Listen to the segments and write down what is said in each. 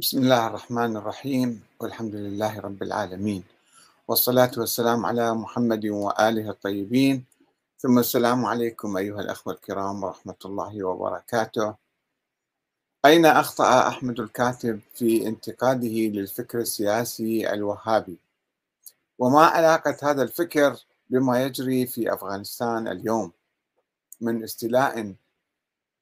بسم الله الرحمن الرحيم والحمد لله رب العالمين والصلاة والسلام على محمد وآله الطيبين. ثم السلام عليكم أيها الأخوة الكرام ورحمة الله وبركاته. أين أخطأ أحمد الكاتب في انتقاده للفكر السياسي الوهابي؟ وما علاقة هذا الفكر بما يجري في أفغانستان اليوم؟ من استيلاء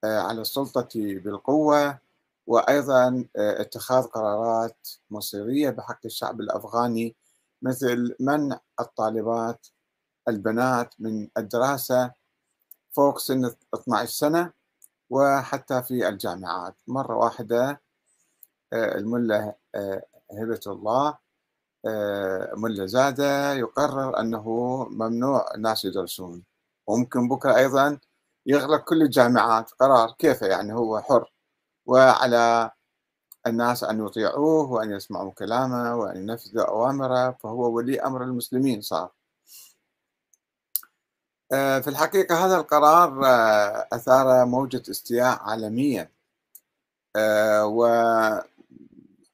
آه، على السلطة بالقوة وأيضا آه، اتخاذ قرارات مصيرية بحق الشعب الأفغاني مثل منع الطالبات البنات من الدراسة فوق سن 12 سنة وحتى في الجامعات. مرة واحدة آه، الملة آه، هبة الله ملا زادة يقرر أنه ممنوع الناس يدرسون. وممكن بكرة أيضا يغلق كل الجامعات. قرار كيف يعني هو حر؟ وعلى الناس أن يطيعوه وأن يسمعوا كلامه وأن ينفذوا أوامره فهو ولي أمر المسلمين صار. آه، في الحقيقة هذا القرار آه، أثار موجة استياء عالمية آه، وعلى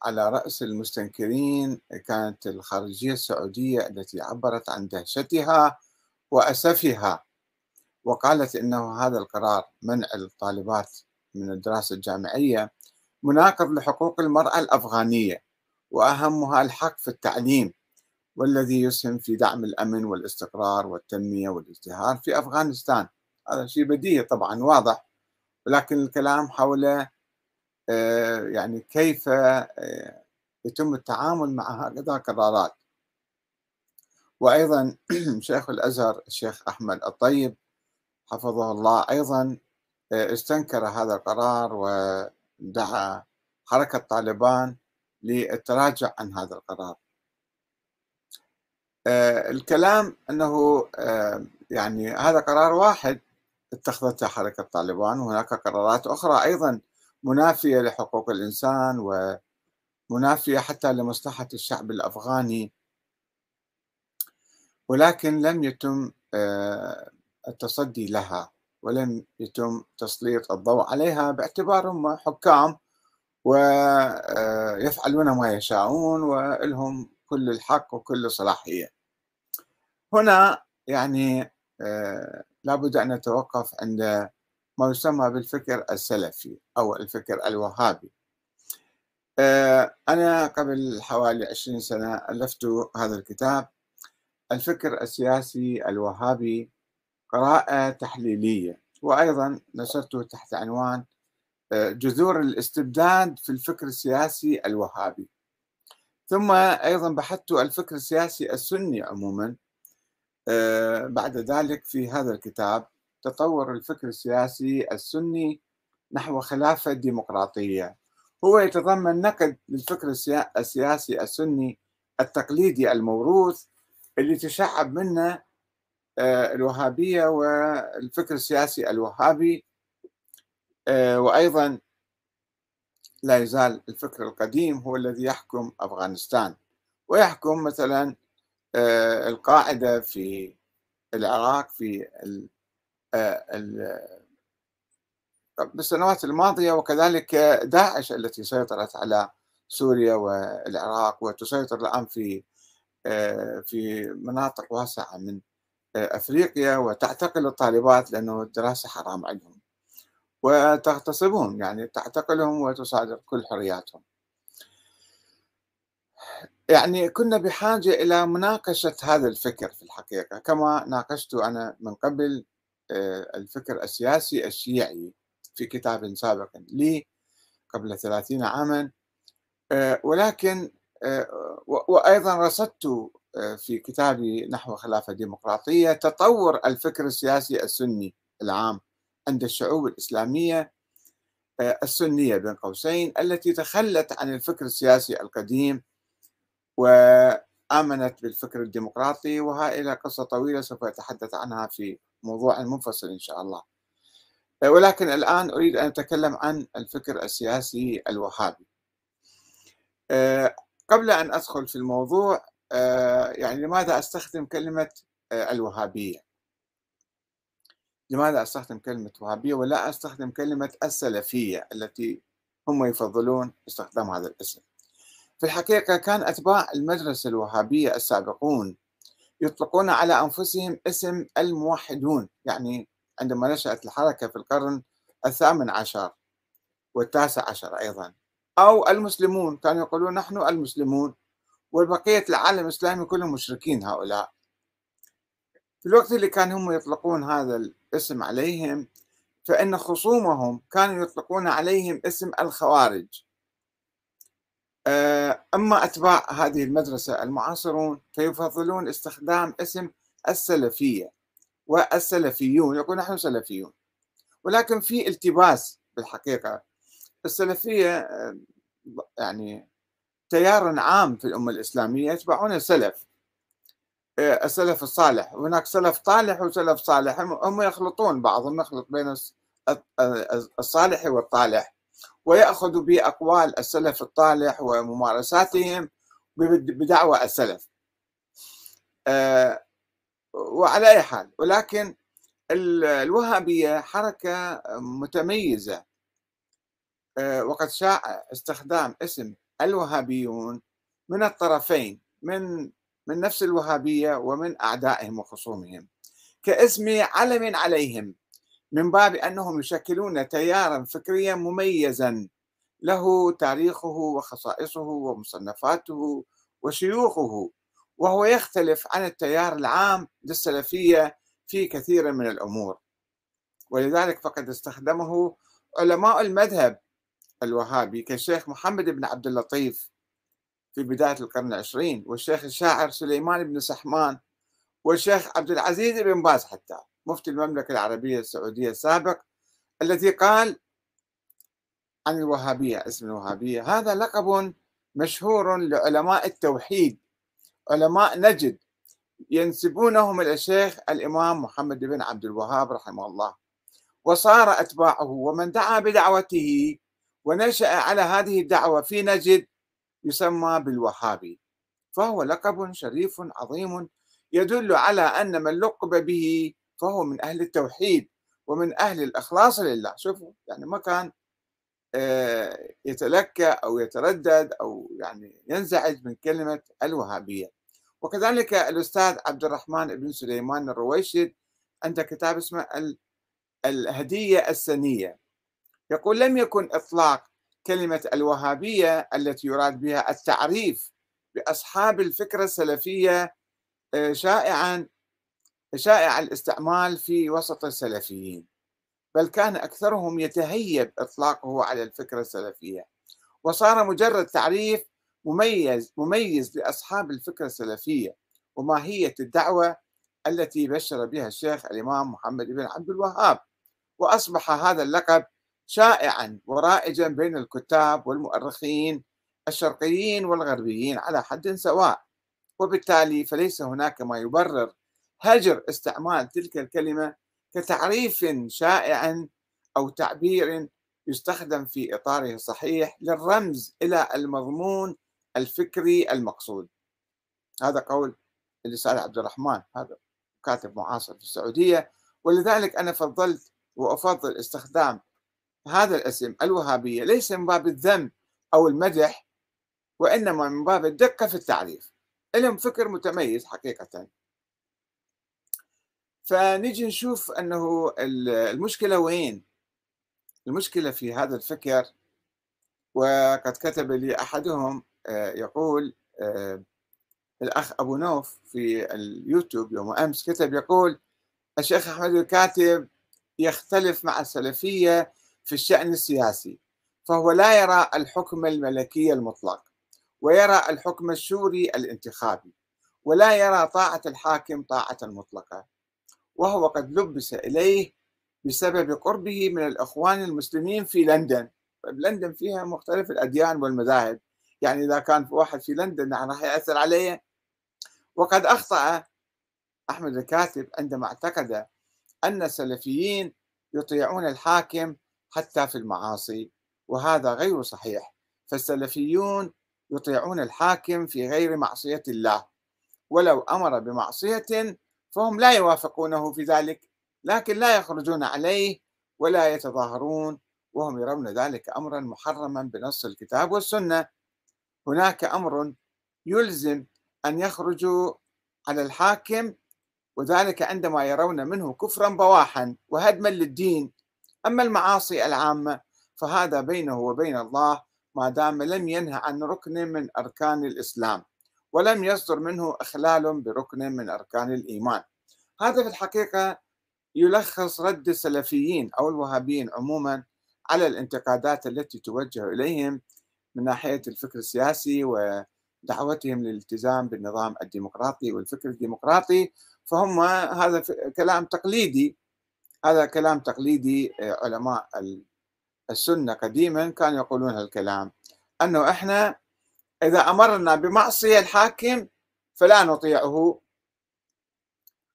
رأس المستنكرين كانت الخارجية السعودية التي عبرت عن دهشتها وأسفها وقالت إنه هذا القرار منع الطالبات من الدراسة الجامعية مناقض لحقوق المرأة الأفغانية وأهمها الحق في التعليم والذي يسهم في دعم الأمن والاستقرار والتنمية والازدهار في أفغانستان. هذا شيء بديهي طبعا واضح. ولكن الكلام حول آه، يعني كيف آه، يتم التعامل مع هكذا قرارات وأيضا شيخ الأزهر الشيخ أحمد الطيب حفظه الله أيضا استنكر هذا القرار ودعا حركة طالبان للتراجع عن هذا القرار. آه، الكلام أنه آه، يعني هذا قرار واحد اتخذته حركة طالبان وهناك قرارات أخرى أيضا منافية لحقوق الإنسان ومنافية حتى لمصلحة الشعب الأفغاني. ولكن لم يتم التصدي لها. ولم يتم تسليط الضوء عليها باعتبارهم حكام ويفعلون ما يشاءون ولهم كل الحق وكل الصلاحية هنا يعني آه، لابد أن نتوقف عند ما يسمى بالفكر السلفي أو الفكر الوهابي. آه، أنا قبل حوالي عشرين سنة ألفت هذا الكتاب. الفكر السياسي الوهابي قراءة تحليلية. وأيضا نشرته تحت عنوان آه، جذور الاستبداد في الفكر السياسي الوهابي. ثم أيضا بحثت الفكر السياسي السني عموما آه، بعد ذلك في هذا الكتاب تطور الفكر السياسي السني نحو خلافة ديمقراطية. هو يتضمن نقد للفكر السياسي السني التقليدي الموروث اللي تشعب منه الوهابية والفكر السياسي الوهابي آه، وأيضا لا يزال الفكر القديم هو الذي يحكم أفغانستان. ويحكم مثلا آه، القاعدة في العراق في بالسنوات الماضية وكذلك داعش التي سيطرت على سوريا والعراق وتسيطر الآن في في مناطق واسعة من أفريقيا وتعتقل الطالبات لأنه الدراسة حرام عندهم وتغتصبهم يعني تعتقلهم وتصادر كل حرياتهم. يعني كنا بحاجة إلى مناقشة هذا الفكر في الحقيقة. كما ناقشت أنا من قبل آه، الفكر السياسي الشيعي في كتاب سابق لي قبل ثلاثين عاما. آه، ولكن آه، وأيضا رصدت في كتابي نحو خلافة ديمقراطية تطور الفكر السياسي السني العام عند الشعوب الإسلامية آه، السنية بين قوسين التي تخلت عن الفكر السياسي القديم وآمنت بالفكر الديمقراطي وهي إلى قصة طويلة سوف أتحدث عنها في موضوع منفصل إن شاء الله. آه، ولكن الآن أريد أن أتكلم عن الفكر السياسي الوهابي. آه، قبل أن أدخل في الموضوع يعني لماذا أستخدم كلمة آه، الوهابية؟ لماذا أستخدم كلمة وهابية ولا أستخدم كلمة السلفية التي هم يفضلون استخدام هذا الاسم في الحقيقة كان أتباع المدرسة الوهابية السابقون يطلقون على أنفسهم اسم الموحدون يعني عندما نشأت الحركة في القرن الثامن عشر والتاسع عشر أيضا أو المسلمون كانوا يقولون نحن المسلمون والبقية العالم الإسلامي كلهم مشركين هؤلاء. في الوقت اللي كان هم يطلقون هذا الاسم عليهم فإن خصومهم كانوا يطلقون عليهم اسم الخوارج. آه، أما أتباع هذه المدرسة المعاصرون فيفضلون استخدام اسم السلفية والسلفيون يقول نحن سلفيون. ولكن في التباس بالحقيقة. السلفية آه، يعني تيار عام في الأمة الإسلامية يتبعون السلف. آه، السلف الصالح. هناك سلف طالح وسلف صالح. هم يخلطون بعضهم يخلط بين الصالح والطالح. ويأخذ بأقوال السلف الطالح وممارساتهم بدعوى السلف. آه، وعلى أي حال. ولكن الوهابية حركة متميزة. آه، وقد شاع استخدام اسم الوهابيون من الطرفين من من نفس الوهابية ومن أعدائهم وخصومهم. كاسم علم عليهم من باب أنهم يشكلون تيارا فكريا مميزا. له تاريخه وخصائصه ومصنفاته وشيوخه وهو يختلف عن التيار العام للسلفية في كثير من الأمور. ولذلك فقد استخدمه علماء المذهب الوهابي كالشيخ محمد بن عبد اللطيف في بداية القرن العشرين والشيخ الشاعر سليمان بن سحمان والشيخ عبد العزيز بن باز حتى مفتي المملكة العربية السعودية السابق الذي قال عن الوهابية اسم الوهابية هذا لقب مشهور لعلماء التوحيد علماء نجد ينسبونهم إلى الشيخ الإمام محمد بن عبد الوهاب رحمه الله وصار أتباعه ومن دعا بدعوته ونشأ على هذه الدعوة في نجد يسمى بالوهابي فهو لقب شريف عظيم يدل على أن من لقب به فهو من أهل التوحيد ومن أهل الإخلاص لله. شوفوا يعني ما كان آه، يتلكى أو يتردد أو يعني ينزعج من كلمة الوهابية. وكذلك الأستاذ عبد الرحمن بن سليمان الرويشد عنده كتاب اسمه الهدية السنية. يقول لم يكن إطلاق كلمة الوهابية التي يراد بها التعريف بأصحاب الفكرة السلفية آه، شائعا شائع الاستعمال في وسط السلفيين. بل كان أكثرهم يتهيب إطلاقه على الفكرة السلفية. وصار مجرد تعريف مميز مميز لأصحاب الفكرة السلفية وماهية الدعوة التي بشر بها الشيخ الإمام محمد بن عبد الوهاب. وأصبح هذا اللقب شائعا ورائجا بين الكتاب والمؤرخين الشرقيين والغربيين على حد سواء. وبالتالي فليس هناك ما يبرر هجر استعمال تلك الكلمة كتعريف شائع أو تعبير يستخدم في إطاره الصحيح للرمز إلى المضمون الفكري المقصود. هذا قول الأستاذ عبد الرحمن هذا كاتب معاصر في السعودية. ولذلك أنا فضلت وأفضل استخدام هذا الاسم الوهابية ليس من باب الذم أو المدح وإنما من باب الدقة في التعريف. لهم فكر متميز حقيقة. فنجي نشوف أنه المشكلة وين؟ المشكلة في هذا الفكر. وقد كتب لي أحدهم آه، يقول آه، الأخ أبو نوف في اليوتيوب يوم أمس كتب يقول الشيخ أحمد الكاتب يختلف مع السلفية في الشأن السياسي فهو لا يرى الحكم الملكي المطلق ويرى الحكم الشوري الانتخابي ولا يرى طاعة الحاكم طاعة مطلقة وهو قد لبس إليه بسبب قربه من الإخوان المسلمين في لندن. طيب لندن فيها مختلف الأديان والمذاهب يعني إذا كان في واحد في لندن راح يأثر عليه. وقد أخطأ أحمد الكاتب عندما اعتقد أن السلفيين يطيعون الحاكم حتى في المعاصي وهذا غير صحيح. فالسلفيون يطيعون الحاكم في غير معصية الله. ولو أمر بمعصية فهم لا يوافقونه في ذلك لكن لا يخرجون عليه ولا يتظاهرون وهم يرون ذلك أمرا محرما بنص الكتاب والسنة. هناك أمر يلزم أن يخرجوا على الحاكم وذلك عندما يرون منه كفرا بواحا وهدما للدين. أما المعاصي العامة فهذا بينه وبين الله ما دام لم ينهى عن ركن من أركان الإسلام ولم يصدر منه إخلال بركن من أركان الإيمان. هذا في الحقيقة يلخص رد السلفيين أو الوهابيين عموما على الانتقادات التي توجه إليهم من ناحية الفكر السياسي ودعوتهم للالتزام بالنظام الديمقراطي والفكر الديمقراطي. فهم هذا كلام تقليدي هذا كلام تقليدي آه، علماء السنة قديما كانوا يقولون هالكلام. أنه إحنا إذا أمرنا بمعصية الحاكم فلا نطيعه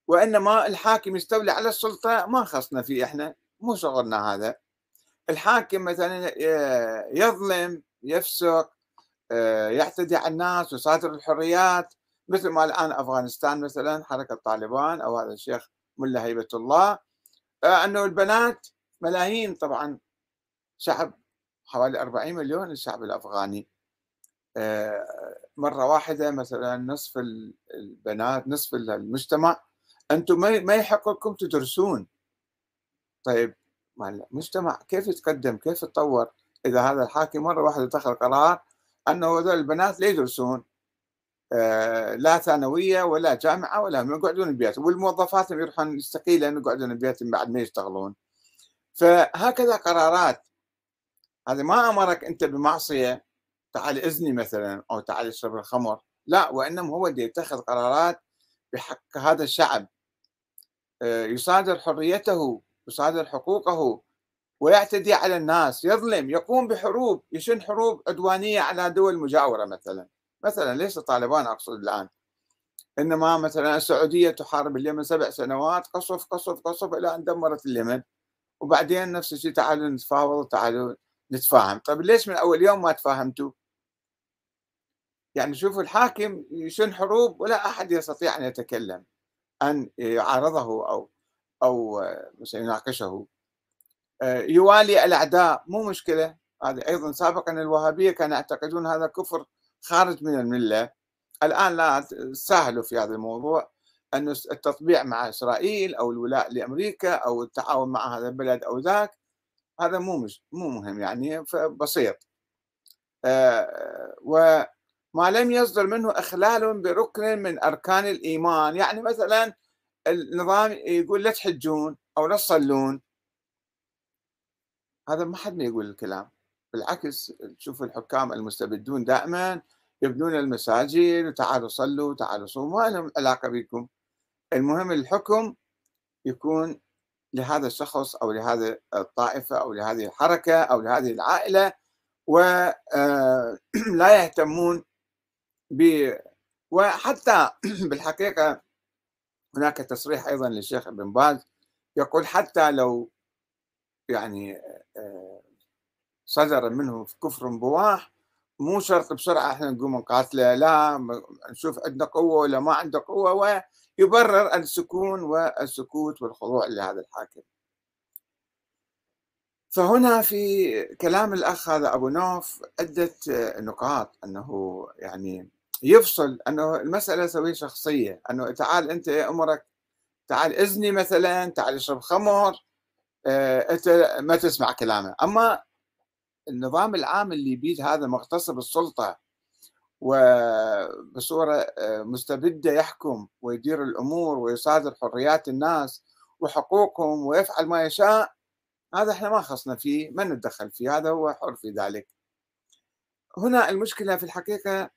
وإنما الحاكم يستولي على السلطة ما خصنا فيه إحنا مو شغلنا هذا. الحاكم مثلا آه، يظلم يفسق آه، يعتدي على الناس يصادر الحريات. مثل ما الآن أفغانستان مثلا حركة طالبان أو هذا الشيخ ملا هيبة الله آه، أنه البنات ملايين طبعا. شعب حوالي 40 مليون الشعب الأفغاني. مرة واحدة مثلا نصف البنات نصف المجتمع. أنتم ما يحق لكم تدرسون. طيب المجتمع كيف يتقدم؟ كيف يتطور؟ إذا هذا الحاكم مرة واحدة اتخذ قرار أنه هذول البنات لا يدرسون. آه لا ثانوية ولا جامعة ولا يقعدون ببيتهم والموظفات يروحون يستقيلن يقعدون ببيتهم بعد ما يشتغلون. فهكذا قرارات. هذا ما أمرك أنت بمعصية تعال إذني مثلا أو تعال اشرب الخمر. لا وإنما هو اللي يتخذ قرارات بحق هذا الشعب. آه، يصادر حريته يصادر حقوقه ويعتدي على الناس يظلم يقوم بحروب. يشن حروب عدوانية على دول مجاورة مثلا. مثلا ليس طالبان أقصد الآن إنما مثلا السعودية تحارب اليمن سبع سنوات قصف قصف قصف إلى أن دمرت اليمن. وبعدين نفس الشيء تعالوا نتفاوض تعالوا نتفاهم. طيب ليش من أول يوم ما تفاهمتوا؟ يعني شوفوا الحاكم يشن حروب ولا أحد يستطيع أن يتكلم أن يعارضه أو أو مثلا يناقشه. آه، يوالي الأعداء مو مشكلة. هذا أيضا سابقا الوهابية كانوا يعتقدون هذا كفر خارج من الملة. الآن لا سهلوا في هذا الموضوع أن التطبيع مع إسرائيل أو الولاء لأمريكا أو التعاون مع هذا البلد أو ذاك هذا مو مو مهم يعني بسيط. آه، وما لم يصدر منه إخلال بركن من أركان الإيمان. يعني مثلا النظام يقول لا تحجون أو لا تصلون. هذا ما حد ما يقول الكلام. بالعكس تشوف الحكام المستبدون دائما يبنون المساجد وتعالوا صلوا تعالوا صوموا ما لهم علاقة بكم المهم الحكم يكون لهذا الشخص أو لهذه الطائفة أو لهذه الحركة أو لهذه العائلة ولا آه، يهتمون ب وحتى بالحقيقة هناك تصريح أيضا للشيخ ابن باز يقول حتى لو يعني آه، صدر منه كفر بواح مو شرط بسرعة إحنا نقوم نقاتله لا نشوف عندنا قوة ولا ما عنده قوة ويبرر السكون والسكوت والخضوع لهذا الحاكم. فهنا في كلام الأخ هذا أبو نوف عدة نقاط أنه يعني يفصل أنه المسألة سوية شخصية أنه تعال أنت أمرك تعال إذني مثلا تعال اشرب خمر آه، أنت ما تسمع كلامه. أما النظام العام اللي بيد هذا مغتصب السلطة وبصوره آه، مستبدة يحكم ويدير الأمور ويصادر حريات الناس وحقوقهم ويفعل ما يشاء هذا إحنا ما خصنا فيه ما نتدخل فيه هذا هو حر في ذلك. هنا المشكلة في الحقيقة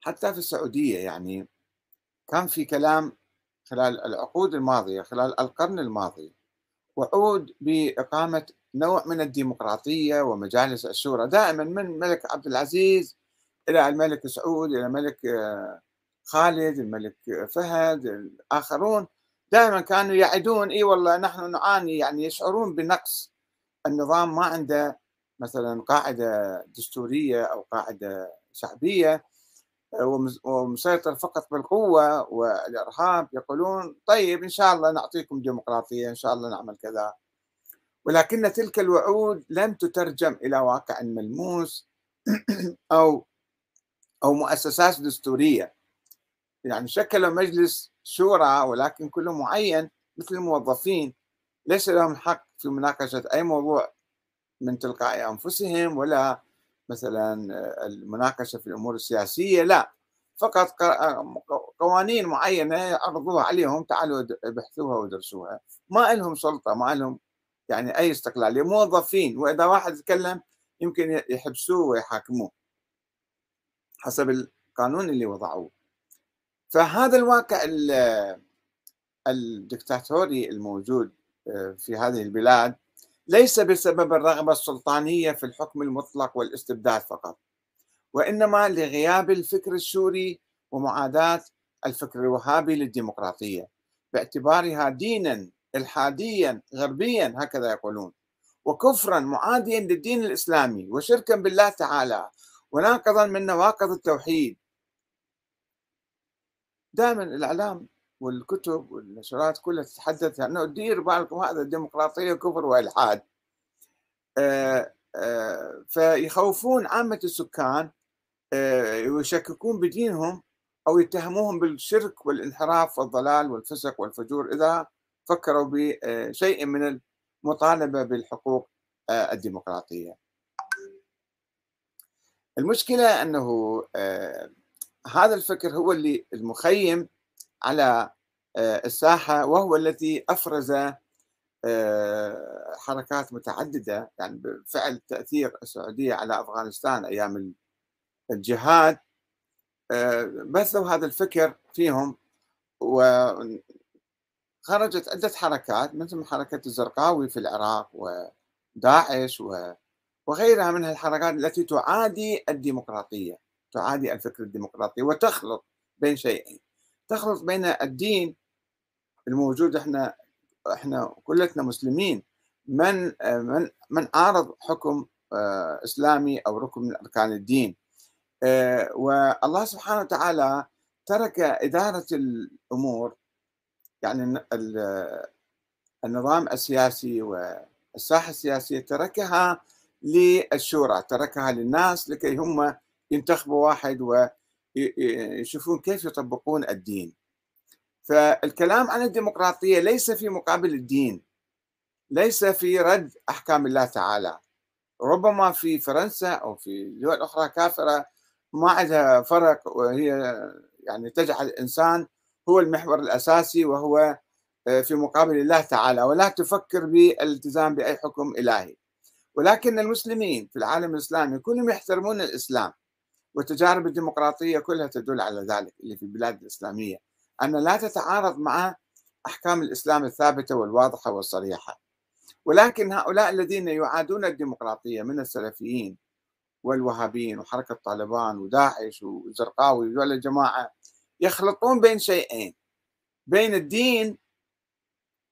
حتى في السعودية يعني كان في كلام خلال العقود الماضية خلال القرن الماضي وعود بإقامة نوع من الديمقراطية ومجالس الشورى. دائما من الملك عبد العزيز إلى الملك سعود إلى الملك آه، خالد الملك فهد الآخرون. دائما كانوا يعدون. إي والله نحن نعاني يعني يشعرون بنقص. النظام ما عنده مثلا قاعدة دستورية أو قاعدة شعبية. ومسيطر فقط بالقوة والإرهاب يقولون طيب إن شاء الله نعطيكم ديمقراطية إن شاء الله نعمل كذا. ولكن تلك الوعود لم تترجم إلى واقع ملموس أو أو مؤسسات دستورية. يعني شكلوا مجلس شورى ولكن كله معين مثل الموظفين. ليس لهم حق في مناقشة أي موضوع من تلقاء أنفسهم ولا مثلا المناقشة في الأمور السياسية لا. فقط قوانين معينة عرضوها عليهم تعالوا ابحثوها ودرسوها. ما لهم سلطة ما لهم يعني أي استقلالية موظفين وإذا واحد يتكلم يمكن يحبسوه ويحاكموه حسب القانون اللي وضعوه. فهذا الواقع الدكتاتوري الموجود آه، في هذه البلاد ليس بسبب الرغبة السلطانية في الحكم المطلق والاستبداد فقط وإنما لغياب الفكر السوري ومعاداة الفكر الوهابي للديمقراطية باعتبارها دينا إلحاديا غربيا هكذا يقولون وكفرا معاديا للدين الإسلامي وشركا بالله تعالى وناقضا من نواقض التوحيد. دائما الإعلام والكتب والنشرات كلها تتحدث إنه دير بالكم هذا الديمقراطية كفر والحاد آه، آه، فيخوفون عامة السكان آه، ويشككون بدينهم أو يتهموهم بالشرك والانحراف والضلال والفسق والفجور إذا فكروا بشيء من المطالبة بالحقوق الديمقراطية. المشكلة إنه هذا الفكر هو اللي المخيم على آه، الساحة وهو الذي أفرز آه، حركات متعددة يعني بفعل تأثير السعودية على أفغانستان أيام الجهاد. آه، بثوا هذا الفكر فيهم وخرجت عدة حركات مثل حركة الزرقاوي في العراق وداعش وغيرها من الحركات التي تعادي الديمقراطية تعادي الفكر الديمقراطي وتخلط بين شيئين. تخلط بين الدين الموجود إحنا إحنا كلتنا مسلمين. من من من عارض حكم آه، إسلامي أو ركن من أركان الدين. آه، والله سبحانه وتعالى ترك إدارة الأمور يعني النظام السياسي والساحة السياسية تركها للشورى تركها للناس لكي هم ينتخبوا واحد ويشوفون كيف يطبقون الدين. فالكلام عن الديمقراطية ليس في مقابل الدين ليس في رد أحكام الله تعالى. ربما في فرنسا أو في دول أخرى كافرة ما عندها فرق وهي يعني تجعل الإنسان هو المحور الأساسي وهو آه، في مقابل الله تعالى ولا تفكر بالالتزام بأي حكم إلهي. ولكن المسلمين في العالم الإسلامي كلهم يحترمون الإسلام. والتجارب الديمقراطية كلها تدل على ذلك اللي في البلاد الإسلامية. أن لا تتعارض مع أحكام الإسلام الثابتة والواضحة والصريحة. ولكن هؤلاء الذين يعادون الديمقراطية من السلفيين والوهابيين وحركة طالبان وداعش والزرقاوي ودول الجماعة يخلطون بين شيئين بين الدين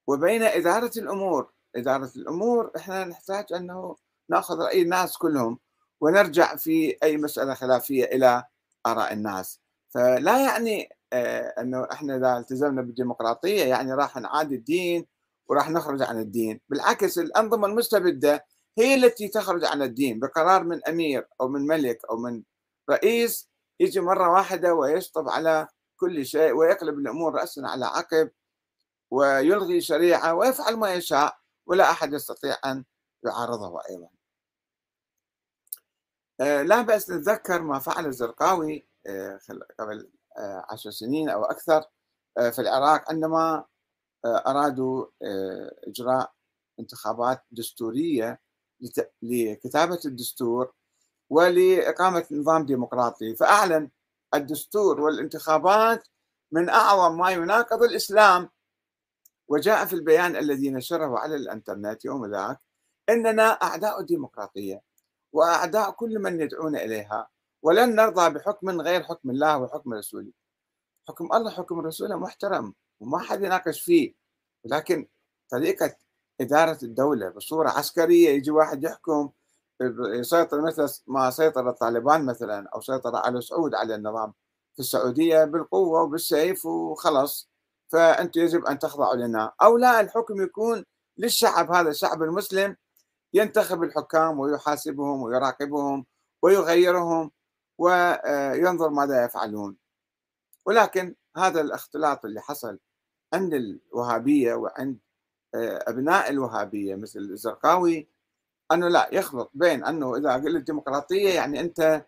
وبين إدارة الأمور. إدارة الأمور إحنا نحتاج أنه نأخذ رأي الناس كلهم ونرجع في أي مسألة خلافية إلى آراء الناس فلا يعني آه، أنه إحنا إذا التزمنا بالديمقراطية يعني راح نعادي الدين وراح نخرج عن الدين، بالعكس الأنظمة المستبدة هي التي تخرج عن الدين بقرار من أمير أو من ملك أو من رئيس يجي مرة واحدة ويشطب على كل شيء ويقلب الأمور راسا على عقب ويلغي شريعة ويفعل ما يشاء ولا أحد يستطيع أن يعارضه أيضا. آه، لا بأس نتذكر ما فعل الزرقاوي آه، قبل عشر سنين أو أكثر آه، في العراق عندما آه، أرادوا آه، إجراء انتخابات دستورية لكتابة الدستور ولإقامة نظام ديمقراطي. فأعلن الدستور والانتخابات من أعظم ما يناقض الإسلام. وجاء في البيان الذي نشره على الإنترنت يوم ذاك إننا أعداء الديمقراطيه وأعداء كل من يدعون إليها ولن نرضى بحكم غير حكم الله وحكم رسوله. حكم الله حكم رسوله محترم وما حد يناقش فيه. ولكن طريقة إدارة الدولة بصورة عسكرية يجي واحد يحكم يسيطر مثل ما سيطر الطالبان مثلا أو سيطر على سعود على النظام. في السعودية بالقوة وبالسيف وخلص فأنتم يجب أن تخضعوا لنا. أو لا الحكم يكون للشعب هذا الشعب المسلم ينتخب الحكام ويحاسبهم ويراقبهم ويغيرهم وينظر ماذا يفعلون. ولكن هذا الاختلاط اللي حصل عند الوهابية وعند آه، أبناء الوهابية مثل الزرقاوي أنه لا يخلط بين أنه إذا قلت ديمقراطية يعني أنت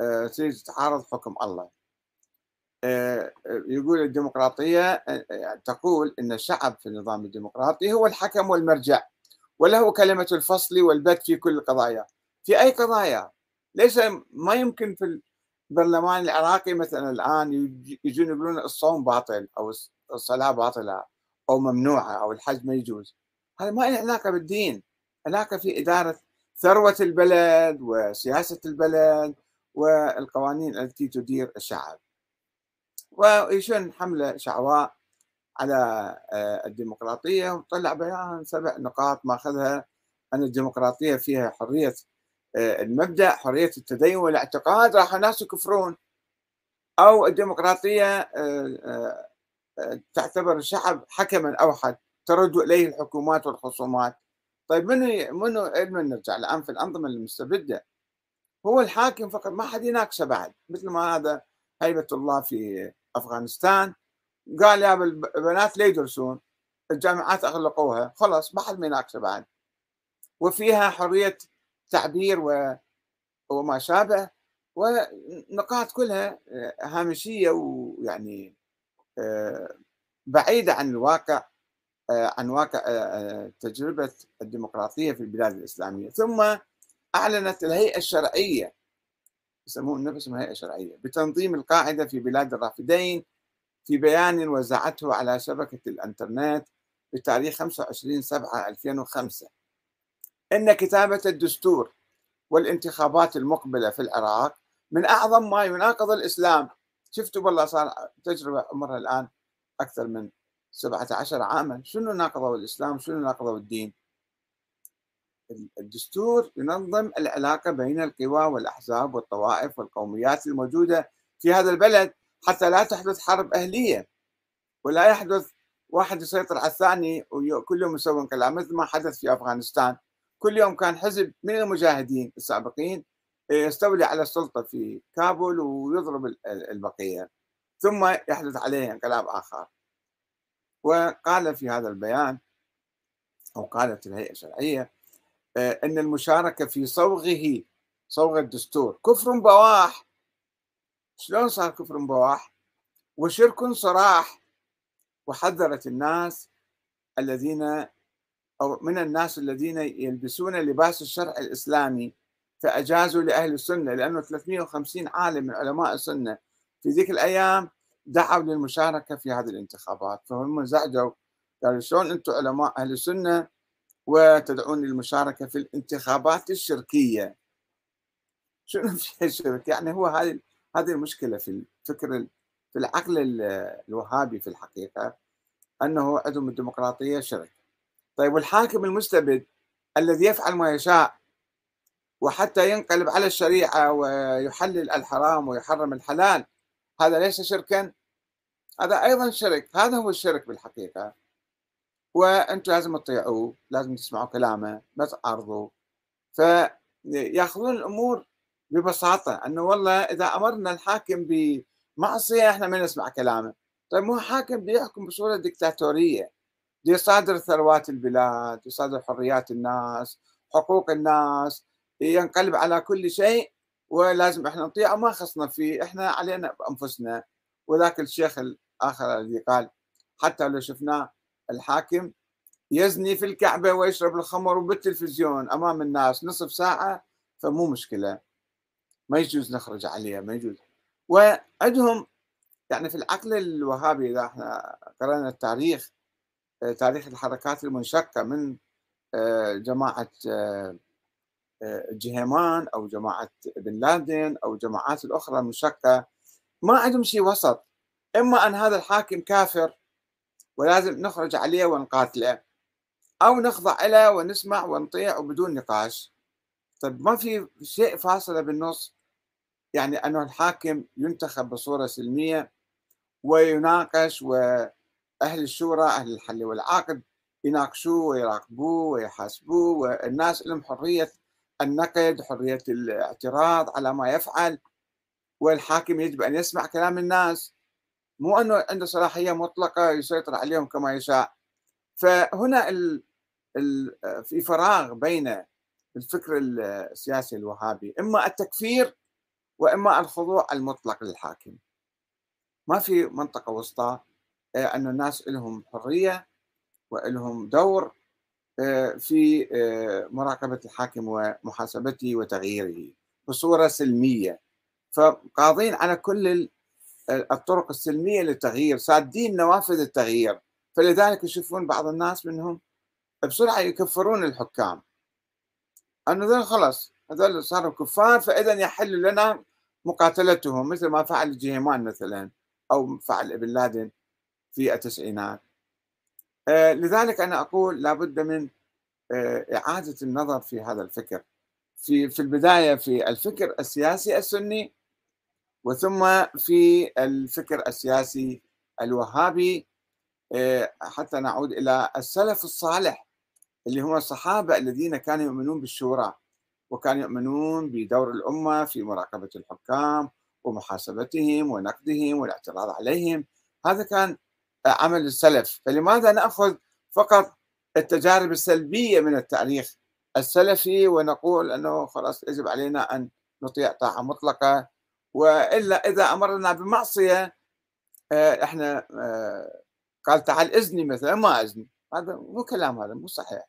آه، تريد تتعارض حكم الله. آه، يقول الديمقراطية تقول أن الشعب في النظام الديمقراطي هو الحكم والمرجع. وله كلمة الفصل والبت في كل القضايا في أي قضايا. ليس ما يمكن في البرلمان العراقي مثلا الآن يجون يقولون الصوم باطل أو الصلاة باطلة أو ممنوعة أو الحج ما يجوز. هذا ما له علاقة بالدين. علاقة في إدارة ثروة البلد وسياسة البلد والقوانين التي تدير الشعب. ويشن حملة شعواء على آه، الديمقراطية وطلع بيان سبع نقاط ماخذها. أن الديمقراطية فيها حرية آه، المبدأ حرية التدين والاعتقاد راح الناس يكفرون. أو الديمقراطية آه، تعتبر الشعب حكما أوحد ترد إليه الحكومات والخصومات. طيب منو منو من نرجع الآن في الأنظمة المستبدة؟ هو الحاكم فقط ما حد يناقشه بعد مثل ما هذا هيبة الله في أفغانستان. قال يا البنات لا يدرسون الجامعات أغلقوها. خلاص ما حد يناقشه بعد. وفيها حرية تعبير و... وما شابه ونقاط كلها هامشية ويعني آه، بعيدة عن الواقع آه، عن واقع آه، تجربة الديمقراطية في البلاد الإسلامية. ثم أعلنت الهيئة الشرعية يسمون نفسهم هيئة شرعية بتنظيم القاعدة في بلاد الرافدين في بيان وزعته على شبكة الإنترنت بتاريخ 25 7 2005 إن كتابة الدستور والانتخابات المقبلة في العراق من أعظم ما يناقض الإسلام. شفتوا والله صار تجربة عمرها الآن أكثر من 17 عاما. شنو ناقضوا الإسلام؟ شنو ناقضوا الدين؟ الدستور ينظم العلاقة بين القوى والأحزاب والطوائف والقوميات الموجودة في هذا البلد. حتى لا تحدث حرب أهلية ولا يحدث واحد يسيطر على الثاني وكل يوم يسوي انقلاب مثل ما حدث في أفغانستان. كل يوم كان حزب من المجاهدين السابقين يستولي على السلطة في كابول ويضرب البقية. ثم يحدث عليه انقلاب آخر. وقال في هذا البيان أو قالت الهيئة الشرعية آه، أن المشاركة في صوغه صوغ الدستور كفر بواح. شلون صار كفر بواح وشرك صراح. وحذرت الناس الذين أو من الناس الذين يلبسون لباس الشرع الإسلامي فأجازوا لأهل السنة لأنه 350 عالم من علماء السنة في ذيك الأيام دعوا للمشاركة في هذه الانتخابات. فهم انزعجوا قالوا شلون أنتم علماء أهل السنة وتدعون للمشاركة في الانتخابات الشركية؟ شنو في الشرك؟ يعني هو هذه هذه المشكلة في الفكر في العقل الوهابي في الحقيقة أنه عندهم الديمقراطية شرك. طيب والحاكم المستبد الذي يفعل ما يشاء وحتى ينقلب على الشريعة ويحلل الحرام ويحرم الحلال هذا ليس شركا؟ هذا أيضا شرك. هذا هو الشرك بالحقيقة. وأنتم لازم تطيعوه لازم تسمعوا كلامه ما تعارضوا فيأخذون الأمور ببساطة أنه والله إذا أمرنا الحاكم بمعصية إحنا ما نسمع كلامه. طيب مو حاكم بيحكم بصورة ديكتاتورية. يصادر ثروات البلاد يصادر حريات الناس حقوق الناس ينقلب على كل شيء ولازم إحنا نطيعه ما خصنا فيه إحنا علينا بأنفسنا. وذاك الشيخ الآخر الذي قال حتى لو شفناه الحاكم يزني في الكعبة ويشرب الخمر وبالتلفزيون أمام الناس نصف ساعة فمو مشكلة. ما يجوز نخرج عليه ما يجوز. وعندهم يعني في العقل الوهابي إذا إحنا قرأنا التاريخ تاريخ الحركات المنشقة من آه، جماعة آه، جهيمان أو جماعة بن لادن أو جماعات الأخرى المشقه ما عندهم شيء وسط. إما أن هذا الحاكم كافر ولازم نخرج عليه ونقاتله أو نخضع له ونسمع ونطيع وبدون نقاش. طيب ما في شيء فاصلة بالنص يعني أنه الحاكم ينتخب بصورة سلمية ويناقش وأهل الشورى أهل الحل والعقد يناقشوه ويراقبوه ويحاسبوه والناس لهم حرية النقد حرية الاعتراض على ما يفعل والحاكم يجب أن يسمع كلام الناس. مو أنه عنده صلاحية مطلقة يسيطر عليهم كما يشاء. فهنا ال ال في فراغ بين الفكر السياسي الوهابي إما التكفير وإما الخضوع المطلق للحاكم. ما في منطقة وسطى آه، أن الناس لهم حرية ولهم دور آه، في آه، مراقبة الحاكم ومحاسبته وتغييره بصورة سلمية. فقاضين على كل الطرق السلمية للتغيير سادين نوافذ التغيير. فلذلك يشوفون بعض الناس منهم بسرعة يكفرون الحكام. أنه ذول خلص هذول صاروا كفار فإذا يحل لنا مقاتلتهم مثل ما فعل جيمان مثلا أو فعل ابن لادن في التسعينات. آه، لذلك أنا أقول لابد من آه، إعادة النظر في هذا الفكر. في في البداية في الفكر السياسي السني وثم في الفكر السياسي الوهابي. آه، حتى نعود إلى السلف الصالح اللي هم الصحابة الذين كانوا يؤمنون بالشورى. وكانوا يؤمنون بدور الأمة في مراقبة الحكام ومحاسبتهم ونقدهم والاعتراض عليهم. هذا كان عمل السلف. فلماذا نأخذ فقط التجارب السلبية من التاريخ السلفي ونقول أنه خلاص يجب علينا أن نطيع طاعة مطلقة؟ وإلا إذا أمرنا بمعصية آه، إحنا آه، قال تعال إذني مثلا ما إذني. هذا مو كلام هذا مو صحيح.